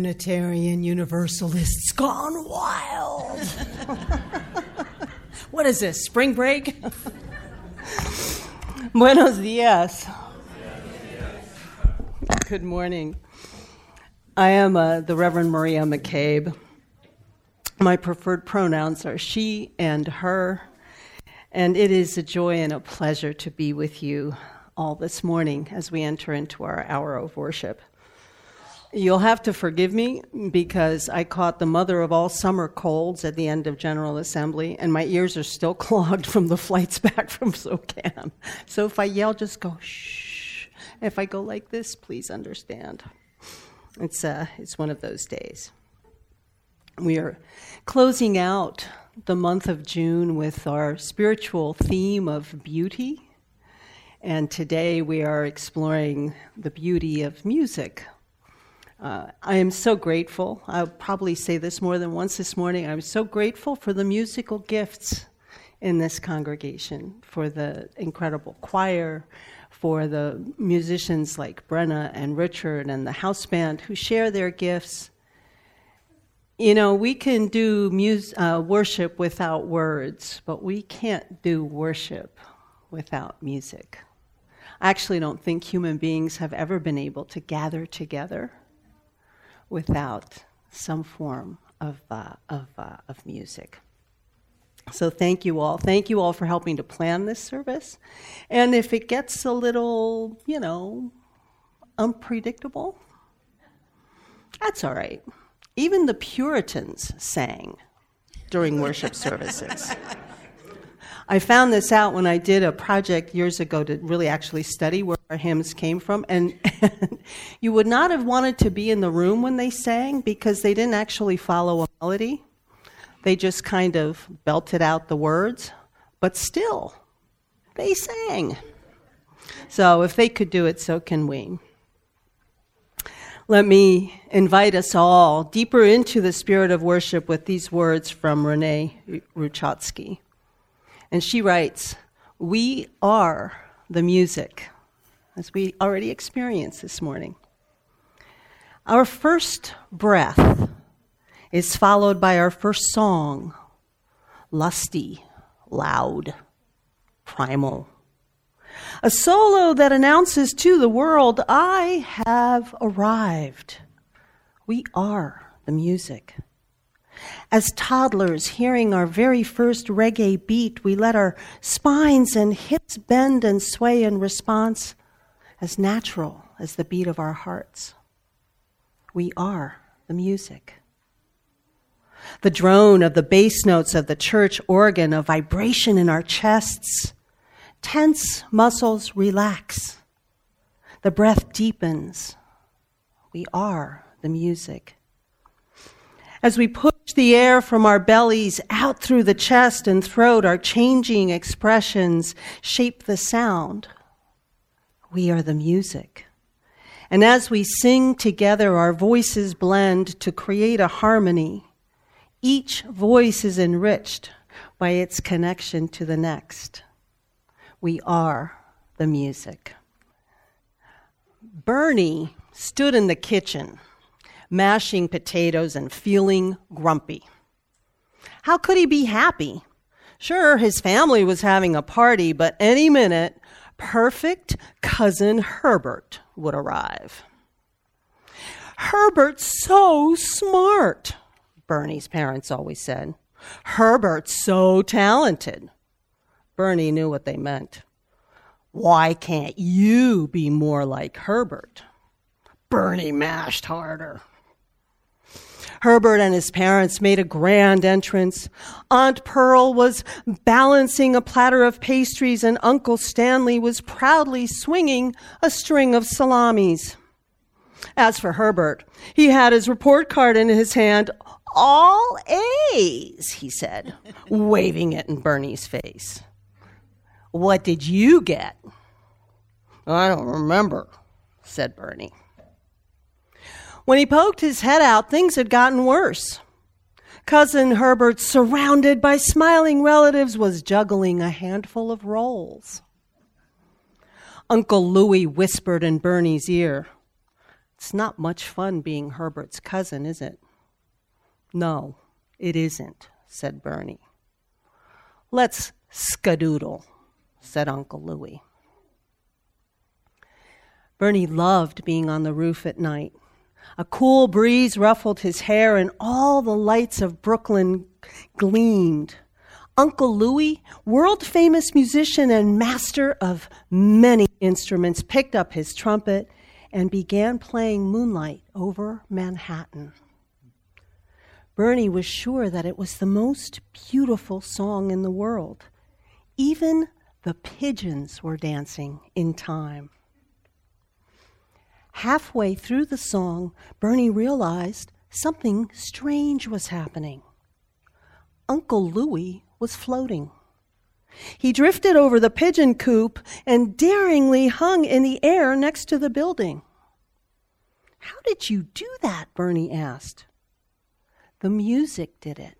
Unitarian Universalists gone wild. what is this, spring break? Buenos dias. Good morning. I am uh, the Reverend Maria McCabe. My preferred pronouns are she and her, and it is a joy and a pleasure to be with you all this morning as we enter into our hour of worship. You'll have to forgive me because I caught the mother of all summer colds at the end of General Assembly, and my ears are still clogged from the flights back from Spokane. So if I yell, just go shh. If I go like this, please understand. It's, uh, it's one of those days. We are closing out the month of June with our spiritual theme of beauty. And today we are exploring the beauty of music uh, I am so grateful. I'll probably say this more than once this morning. I'm so grateful for the musical gifts in this congregation, for the incredible choir, for the musicians like Brenna and Richard and the house band who share their gifts. You know, we can do mus- uh, worship without words, but we can't do worship without music. I actually don't think human beings have ever been able to gather together without some form of, uh, of, uh, of music. So, thank you all. Thank you all for helping to plan this service. And if it gets a little, you know, unpredictable, that's all right. Even the Puritans sang during worship services. I found this out when I did a project years ago to really actually study where our hymns came from. And, and, you would not have wanted to be in the room when they sang because they didn't actually follow a melody. They just kind of belted out the words, but still, they sang. So if they could do it, so can we. Let me invite us all deeper into the spirit of worship with these words from Renee Ruchotzke. And she writes, We are the music, as we already experienced this morning. Our first breath is followed by our first song, lusty, loud, primal. A solo that announces to the world, I have arrived. We are the music. As toddlers, hearing our very first reggae beat, we let our spines and hips bend and sway in response, as natural as the beat of our hearts. We are the music. The drone of the bass notes of the church organ, a vibration in our chests. Tense muscles relax. The breath deepens. We are the music. As we push the air from our bellies out through the chest and throat, our changing expressions shape the sound. We are the music. And as we sing together, our voices blend to create a harmony. Each voice is enriched by its connection to the next. We are the music. Bernie stood in the kitchen, mashing potatoes and feeling grumpy. How could he be happy? Sure, his family was having a party, but any minute, perfect cousin Herbert would arrive. Herbert's so smart, Bernie's parents always said. Herbert's so talented. Bernie knew what they meant. Why can't you be more like Herbert? Bernie mashed harder. Herbert and his parents made a grand entrance. Aunt Pearl was balancing a platter of pastries, and Uncle Stanley was proudly swinging a string of salamis. As for Herbert, he had his report card in his hand. All A's, he said, waving it in Bernie's face. What did you get? I don't remember, said Bernie. When he poked his head out, things had gotten worse. Cousin Herbert, surrounded by smiling relatives, was juggling a handful of rolls. Uncle Louis whispered in Bernie's ear, It's not much fun being Herbert's cousin, is it? No, it isn't, said Bernie. Let's skadoodle said Uncle Louis. Bernie loved being on the roof at night. A cool breeze ruffled his hair, and all the lights of Brooklyn gleamed. Uncle Louis, world famous musician and master of many instruments, picked up his trumpet and began playing Moonlight over Manhattan. Bernie was sure that it was the most beautiful song in the world. Even the pigeons were dancing in time. Halfway through the song, Bernie realized something strange was happening. Uncle Louis was floating. He drifted over the pigeon coop and daringly hung in the air next to the building. How did you do that? Bernie asked. The music did it.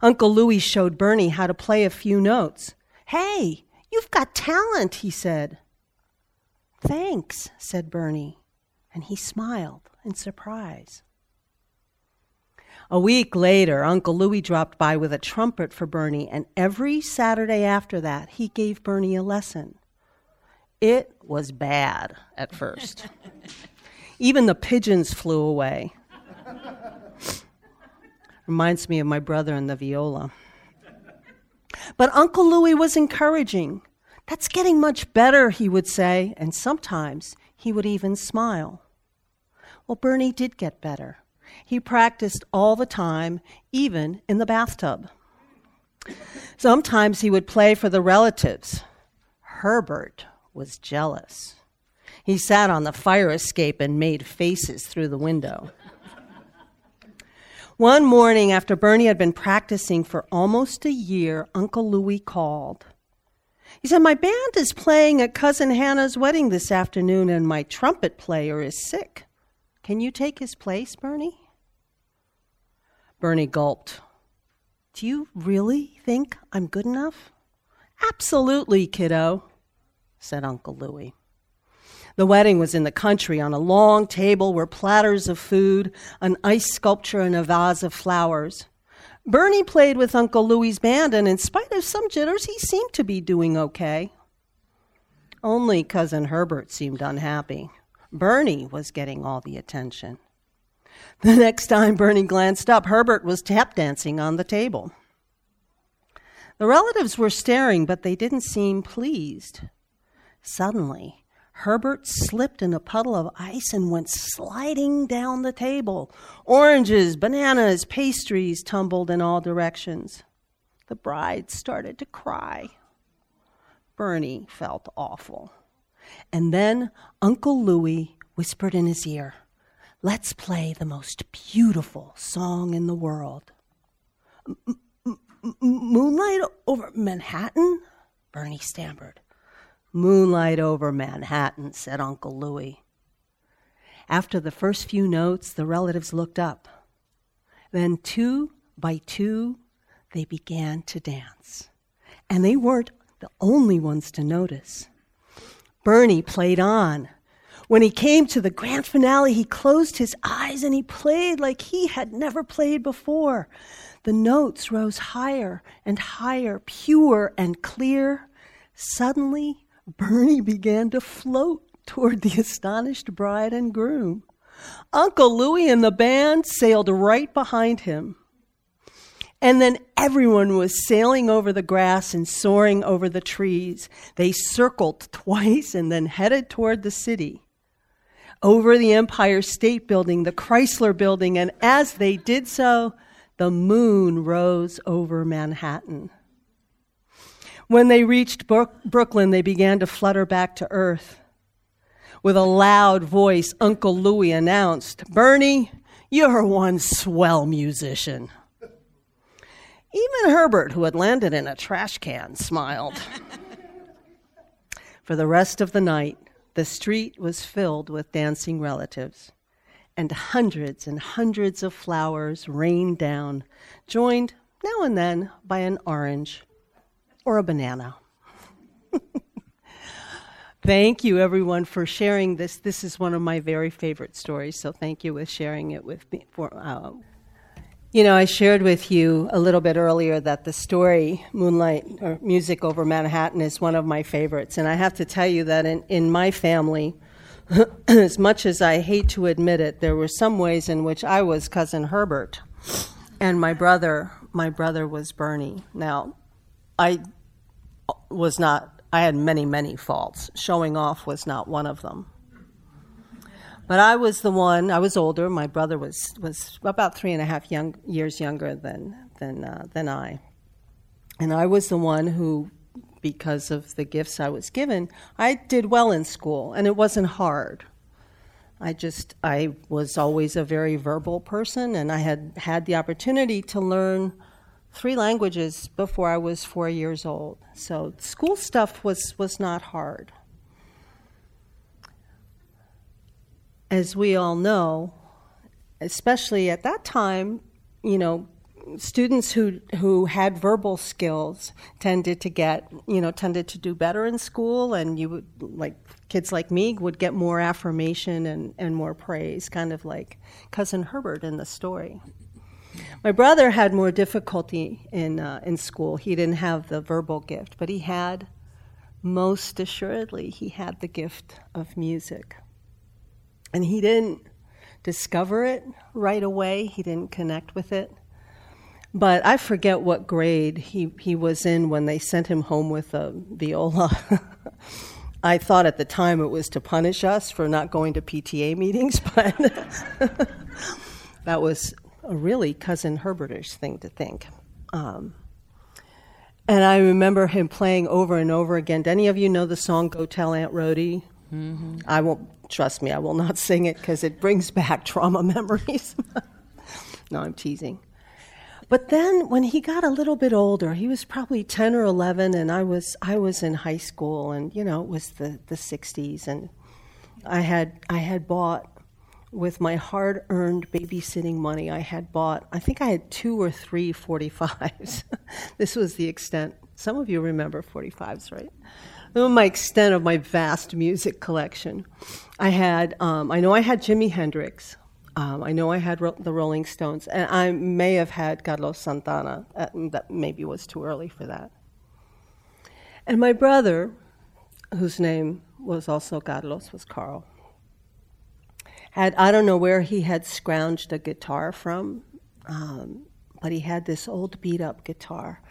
Uncle Louis showed Bernie how to play a few notes. Hey, you've got talent, he said. Thanks, said Bernie, and he smiled in surprise. A week later, Uncle Louis dropped by with a trumpet for Bernie, and every Saturday after that, he gave Bernie a lesson. It was bad at first. Even the pigeons flew away. Reminds me of my brother and the viola. But Uncle Louis was encouraging. That's getting much better, he would say, and sometimes he would even smile. Well, Bernie did get better. He practiced all the time, even in the bathtub. Sometimes he would play for the relatives. Herbert was jealous. He sat on the fire escape and made faces through the window. One morning, after Bernie had been practicing for almost a year, Uncle Louis called. He said, My band is playing at Cousin Hannah's wedding this afternoon, and my trumpet player is sick. Can you take his place, Bernie? Bernie gulped. Do you really think I'm good enough? Absolutely, kiddo, said Uncle Louis. The wedding was in the country on a long table were platters of food, an ice sculpture, and a vase of flowers. Bernie played with Uncle Louis's band, and in spite of some jitters, he seemed to be doing okay. Only Cousin Herbert seemed unhappy. Bernie was getting all the attention. The next time Bernie glanced up, Herbert was tap dancing on the table. The relatives were staring, but they didn't seem pleased. Suddenly, Herbert slipped in a puddle of ice and went sliding down the table. Oranges, bananas, pastries tumbled in all directions. The bride started to cry. Bernie felt awful. And then Uncle Louis whispered in his ear, Let's play the most beautiful song in the world. M- m- moonlight over Manhattan? Bernie stammered. Moonlight over Manhattan, said Uncle Louis. After the first few notes, the relatives looked up. Then, two by two, they began to dance. And they weren't the only ones to notice. Bernie played on. When he came to the grand finale, he closed his eyes and he played like he had never played before. The notes rose higher and higher, pure and clear. Suddenly, Bernie began to float toward the astonished bride and groom. Uncle Louis and the band sailed right behind him. And then everyone was sailing over the grass and soaring over the trees. They circled twice and then headed toward the city. Over the Empire State Building, the Chrysler Building, and as they did so, the moon rose over Manhattan. When they reached Brooklyn, they began to flutter back to earth. With a loud voice, Uncle Louis announced, Bernie, you're one swell musician. Even Herbert, who had landed in a trash can, smiled. For the rest of the night, the street was filled with dancing relatives, and hundreds and hundreds of flowers rained down, joined now and then by an orange or a banana. thank you, everyone, for sharing this. This is one of my very favorite stories, so thank you for sharing it with me. For, uh, you know, I shared with you a little bit earlier that the story Moonlight or Music Over Manhattan is one of my favorites, and I have to tell you that in, in my family, as much as I hate to admit it, there were some ways in which I was cousin Herbert, and my brother, my brother was Bernie. Now, I was not I had many, many faults. Showing off was not one of them. But I was the one, I was older. My brother was, was about three and a half young, years younger than, than, uh, than I. And I was the one who, because of the gifts I was given, I did well in school, and it wasn't hard. I just, I was always a very verbal person, and I had had the opportunity to learn three languages before I was four years old. So school stuff was, was not hard. As we all know, especially at that time, you know, students who who had verbal skills tended to get you know tended to do better in school and you would like kids like me would get more affirmation and, and more praise kind of like cousin herbert in the story my brother had more difficulty in, uh, in school. He didn't have the verbal gift, but he had, most assuredly, he had the gift of music. And he didn't discover it right away, he didn't connect with it. But I forget what grade he, he was in when they sent him home with a viola. I thought at the time it was to punish us for not going to PTA meetings, but that was a really cousin Herbertish thing to think. Um, and I remember him playing over and over again. Do any of you know the song "Go Tell Aunt Rhody"? Mm-hmm. I won't. Trust me, I will not sing it because it brings back trauma memories. no, I'm teasing. But then, when he got a little bit older, he was probably ten or eleven, and I was I was in high school, and you know it was the the '60s, and I had I had bought with my hard earned babysitting money, I had bought, I think I had two or three 45s. this was the extent. Some of you remember 45s, right? my extent of my vast music collection. I had, um, I know I had Jimi Hendrix. Um, I know I had ro- the Rolling Stones, and I may have had Carlos Santana. Uh, that maybe was too early for that. And my brother, whose name was also Carlos, was Carl had I don't know where he had scrounged a guitar from, um, but he had this old beat up guitar,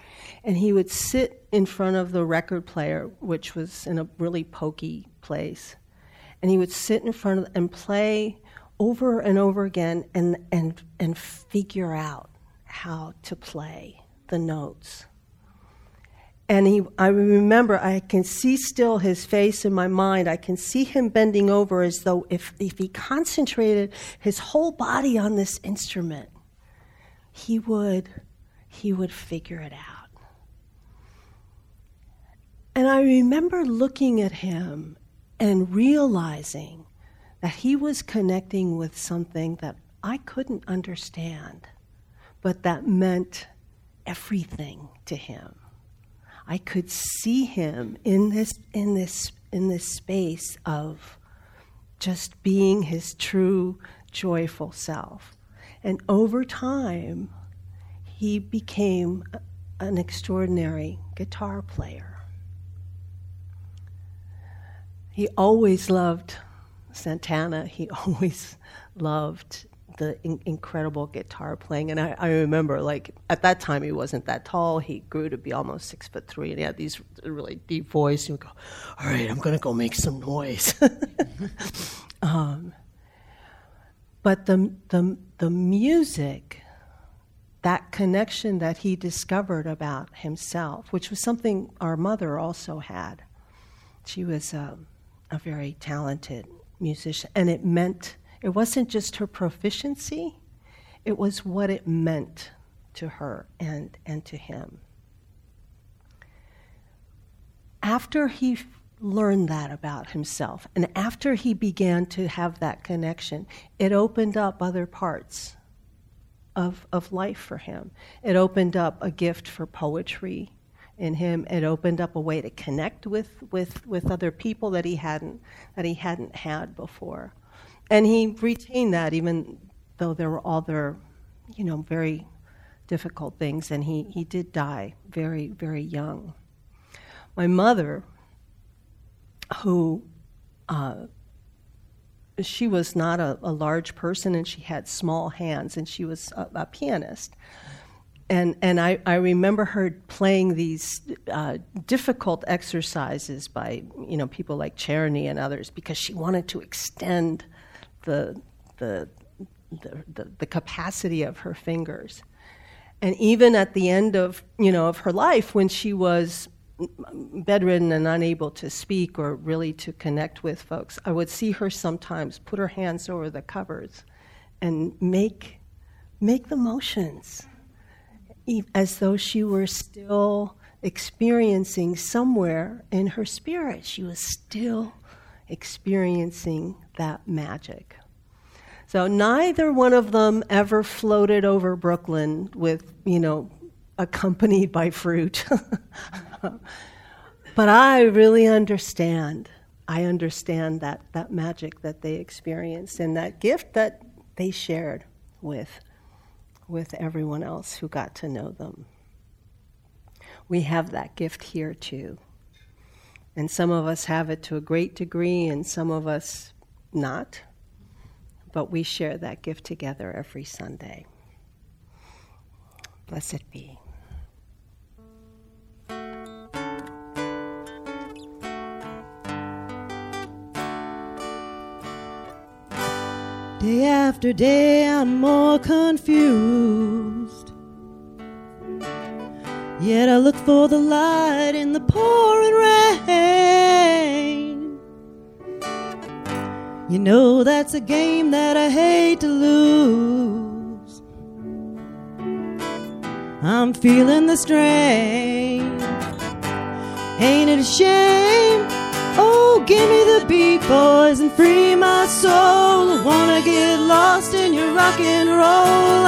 and he would sit in front of the record player, which was in a really pokey place, and he would sit in front of and play over and over again and and and figure out how to play the notes and he, I remember, I can see still his face in my mind. I can see him bending over as though if, if he concentrated his whole body on this instrument, he would, he would figure it out. And I remember looking at him and realizing that he was connecting with something that I couldn't understand, but that meant everything to him. I could see him in this in this in this space of just being his true, joyful self. And over time, he became an extraordinary guitar player. He always loved Santana. He always loved the in- incredible guitar playing. And I, I, remember, like, at that time, he wasn't that tall. He grew to be almost six foot three, and he had these really deep voice. He would go, All right, I'm going to go make some noise. um, but the, the, the music, that connection that he discovered about himself, which was something our mother also had, she was um, a very talented musician, and it meant it wasn't just her proficiency, it was what it meant to her and, and to him. After he learned that about himself, and after he began to have that connection, it opened up other parts of, of life for him. It opened up a gift for poetry in him. It opened up a way to connect with, with, with other people that he hadn't that he hadn't had before and he retained that even though there were other, you know, very difficult things, and he, he did die very, very young. My mother, who uh, she was not a, a, large person and she had small hands, and she was a, a pianist. And, and I, I remember her playing these uh, difficult exercises by you know people like Czerny and others because she wanted to extend the, the, the, the, capacity of her fingers. And even at the end of, you know, of her life, when she was bedridden and unable to speak or really to connect with folks, I would see her sometimes put her hands over the covers and make, make the motions as though she were still experiencing somewhere in her spirit. She was still experiencing that magic. So neither one of them ever floated over Brooklyn with, you know, accompanied by fruit. but I really understand. I understand that, that magic that they experienced and that gift that they shared with, with everyone else who got to know them. We have that gift here too. And some of us have it to a great degree, and some of us not. But we share that gift together every Sunday. Blessed be. Day after day, I'm more confused. Yet I look for the light in the pouring rain. You know that's a game that I hate to lose. I'm feeling the strain. Ain't it a shame? Oh, give me the beat, boys, and free my soul. I wanna get lost in your rock and roll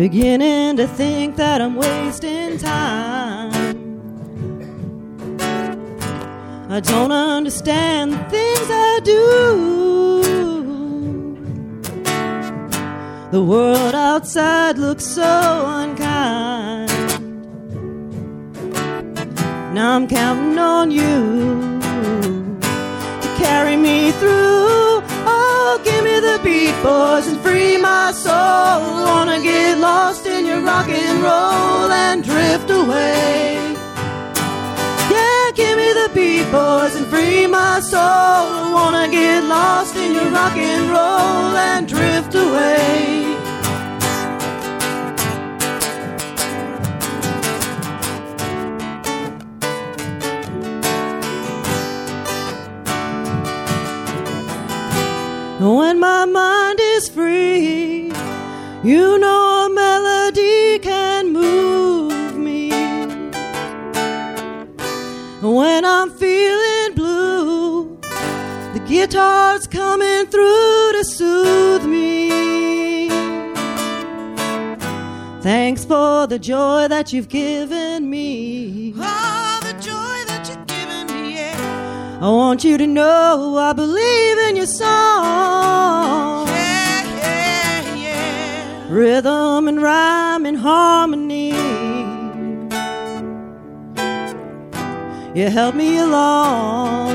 Beginning to think that I'm wasting time. I don't understand the things I do. The world outside looks so unkind. Now I'm counting on you to carry me through. The beat, boys, and free my soul. Wanna get lost in your rock and roll and drift away Yeah, give me the beat, boys, and free my soul. Wanna get lost in your rock and roll for the joy that you've given me. Oh, the joy that you've given me, yeah. I want you to know I believe in your song. Yeah, yeah, yeah. Rhythm and rhyme and harmony. You help me along,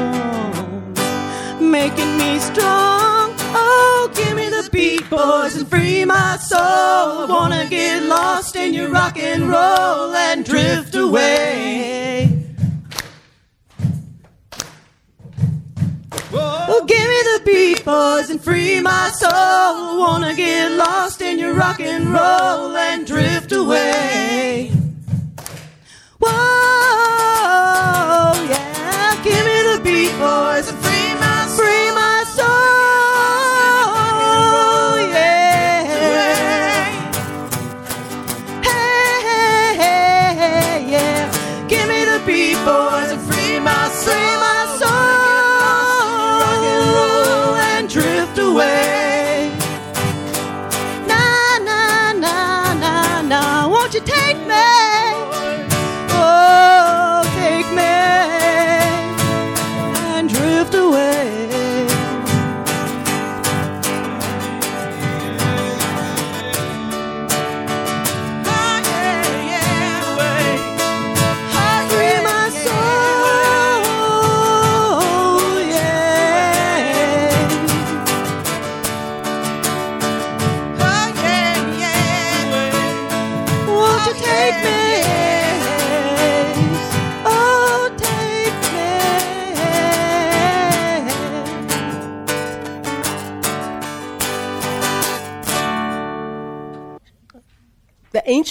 making me strong. Oh, give me beat, boys, and free my soul. I wanna get lost in your rock and roll and drift away. Oh, give me the beat, boys, and free my soul. I wanna get lost in your rock and roll and drift away. Whoa, yeah, give me the beat, boys,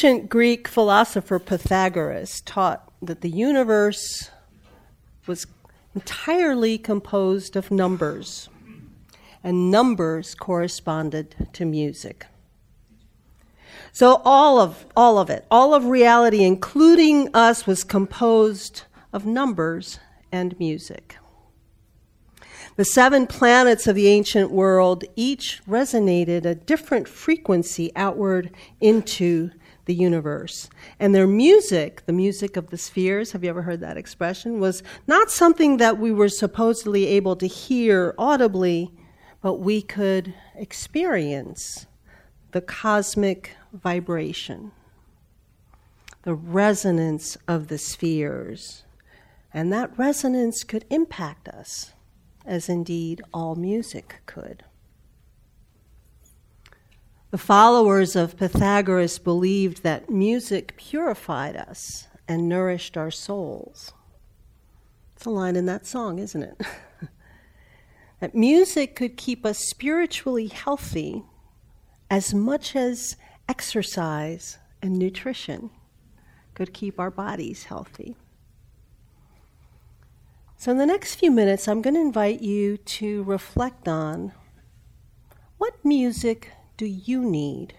ancient Greek philosopher Pythagoras taught that the universe was entirely composed of numbers, and numbers corresponded to music. So all of all of it, all of reality including us was composed of numbers and music. The seven planets of the ancient world each resonated a different frequency outward into the universe. And their music, the music of the spheres, have you ever heard that expression, was not something that we were supposedly able to hear audibly, but we could experience the cosmic vibration, the resonance of the spheres. And that resonance could impact us as indeed all music could. The followers of Pythagoras believed that music purified us and nourished our souls. It's a line in that song, isn't it? that music could keep us spiritually healthy as much as exercise and nutrition could keep our bodies healthy. So, in the next few minutes, I'm going to invite you to reflect on what music do you need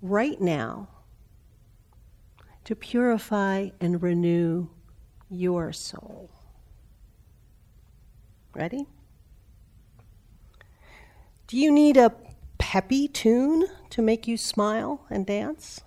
right now to purify and renew your soul? Ready? Do you need a peppy tune to make you smile and dance?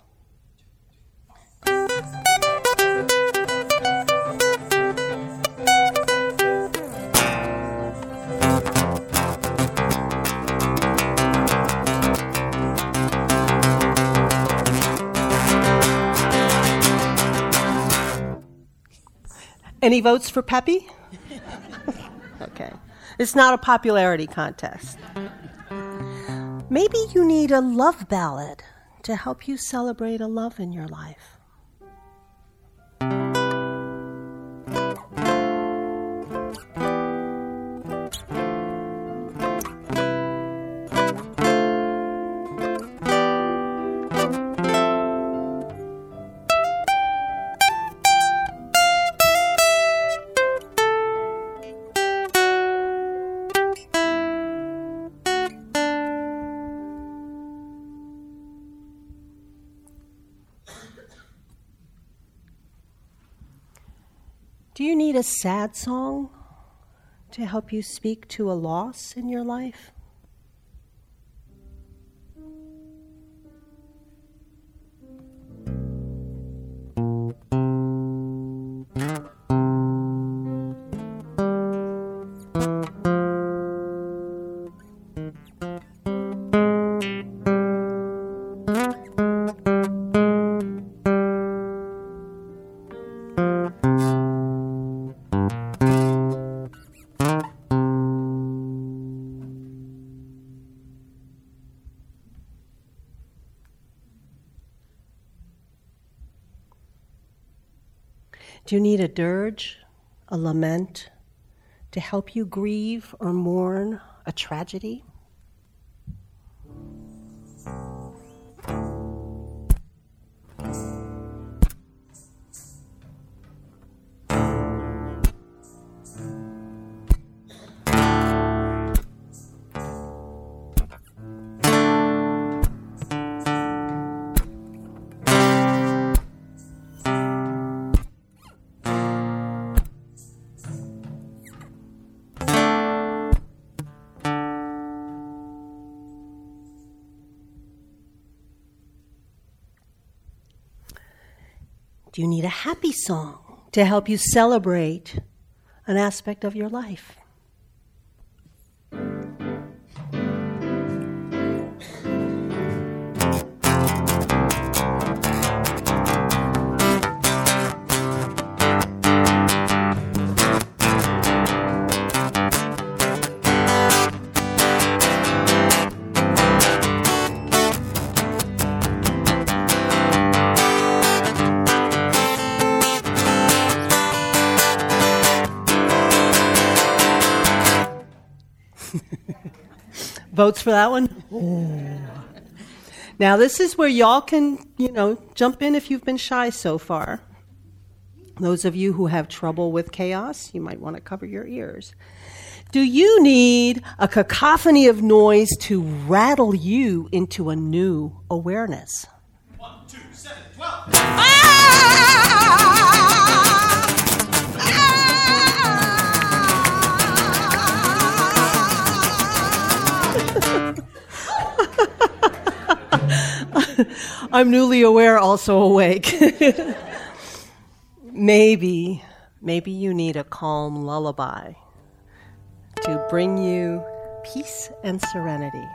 Any votes for Peppy? okay. It's not a popularity contest. Maybe you need a love ballad to help you celebrate a love in your life. You need a sad song to help you speak to a loss in your life? Do you need a dirge, a lament to help you grieve or mourn a tragedy? Do you need a happy song to help you celebrate an aspect of your life? Votes for that one? Now, this is where y'all can, you know, jump in if you've been shy so far. Those of you who have trouble with chaos, you might want to cover your ears. Do you need a cacophony of noise to rattle you into a new awareness? One, two, seven, twelve. Ah! I'm newly aware, also awake. maybe, maybe you need a calm lullaby to bring you peace and serenity.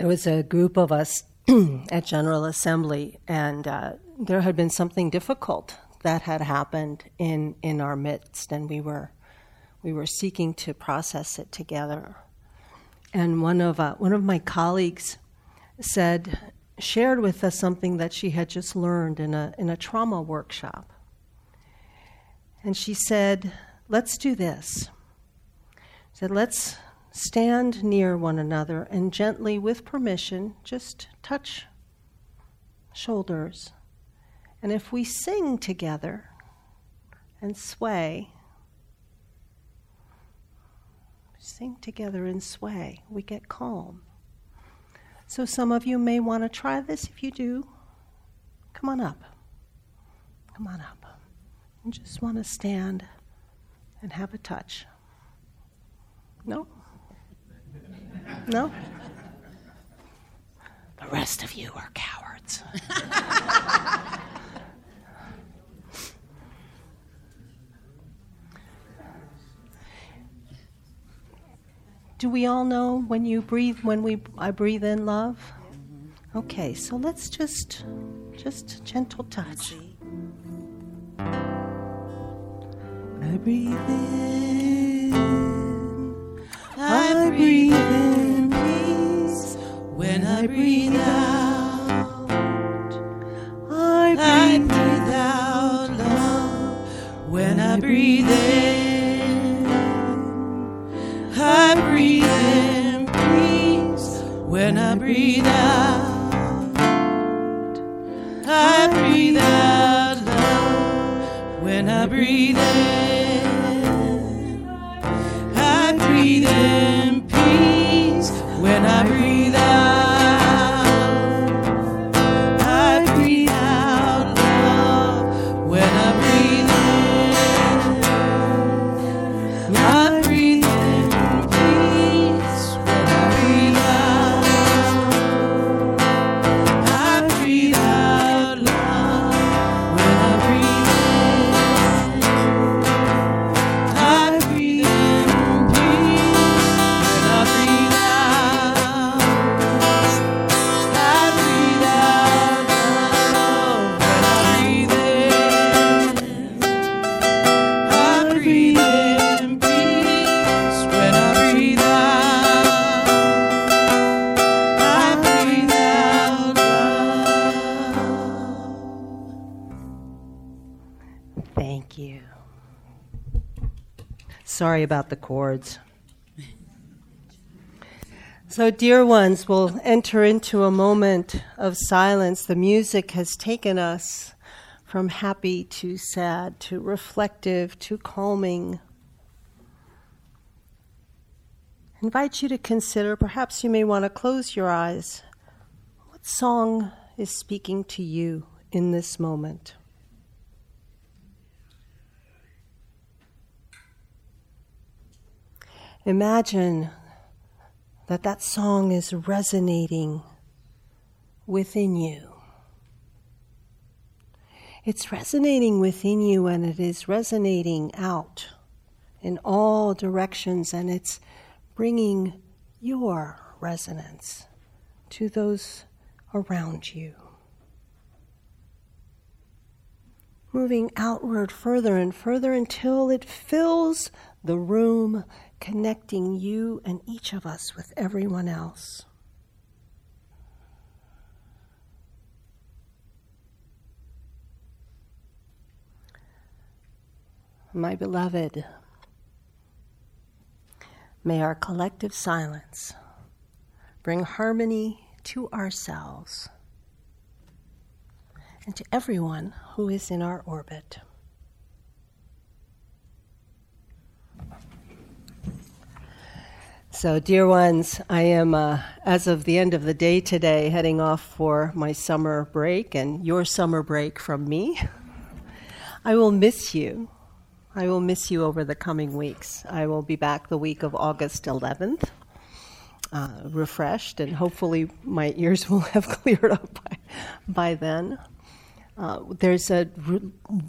There was a group of us at General Assembly, and uh, there had been something difficult that had happened in, in our midst, and we were we were seeking to process it together. And one of uh, one of my colleagues said, shared with us something that she had just learned in a in a trauma workshop. And she said, "Let's do this." Said, "Let's stand near one another and gently, with permission, just touch shoulders. And if we sing together and sway, sing together and sway, we get calm. So some of you may want to try this. If you do, come on up. Come on up. You just want to stand and have a touch. No? No? The rest of you are cowards. Do we all know when you breathe when we I breathe in love? Okay, so let's just just gentle touch. I breathe in, I breathe out. I breathe, I breathe out love when I breathe in. Sorry about the chords. So, dear ones, we'll enter into a moment of silence. The music has taken us from happy to sad to reflective to calming. I invite you to consider, perhaps you may want to close your eyes. What song is speaking to you in this moment? Imagine that that song is resonating within you. It's resonating within you and it is resonating out in all directions and it's bringing your resonance to those around you. Moving outward further and further until it fills the room, connecting you and each of us with everyone else. My beloved, may our collective silence bring harmony to ourselves and to everyone who is in our orbit. So, dear ones, I am, uh, as of the end of the day today, heading off for my summer break and your summer break from me. I will miss you. I will miss you over the coming weeks. I will be back the week of August 11th, uh, refreshed, and hopefully my ears will have cleared up by, by then. Uh, there's a r-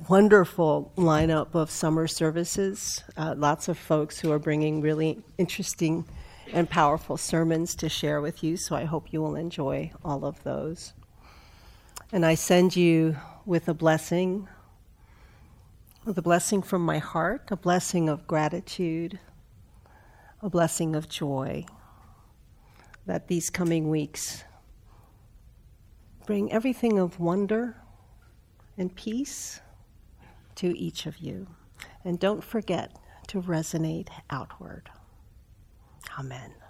wonderful lineup of summer services. Uh, lots of folks who are bringing really interesting and powerful sermons to share with you, so I hope you will enjoy all of those. And I send you with a blessing, with a blessing from my heart, a blessing of gratitude, a blessing of joy, that these coming weeks bring everything of wonder and peace to each of you. And don't forget to resonate outward. Amen.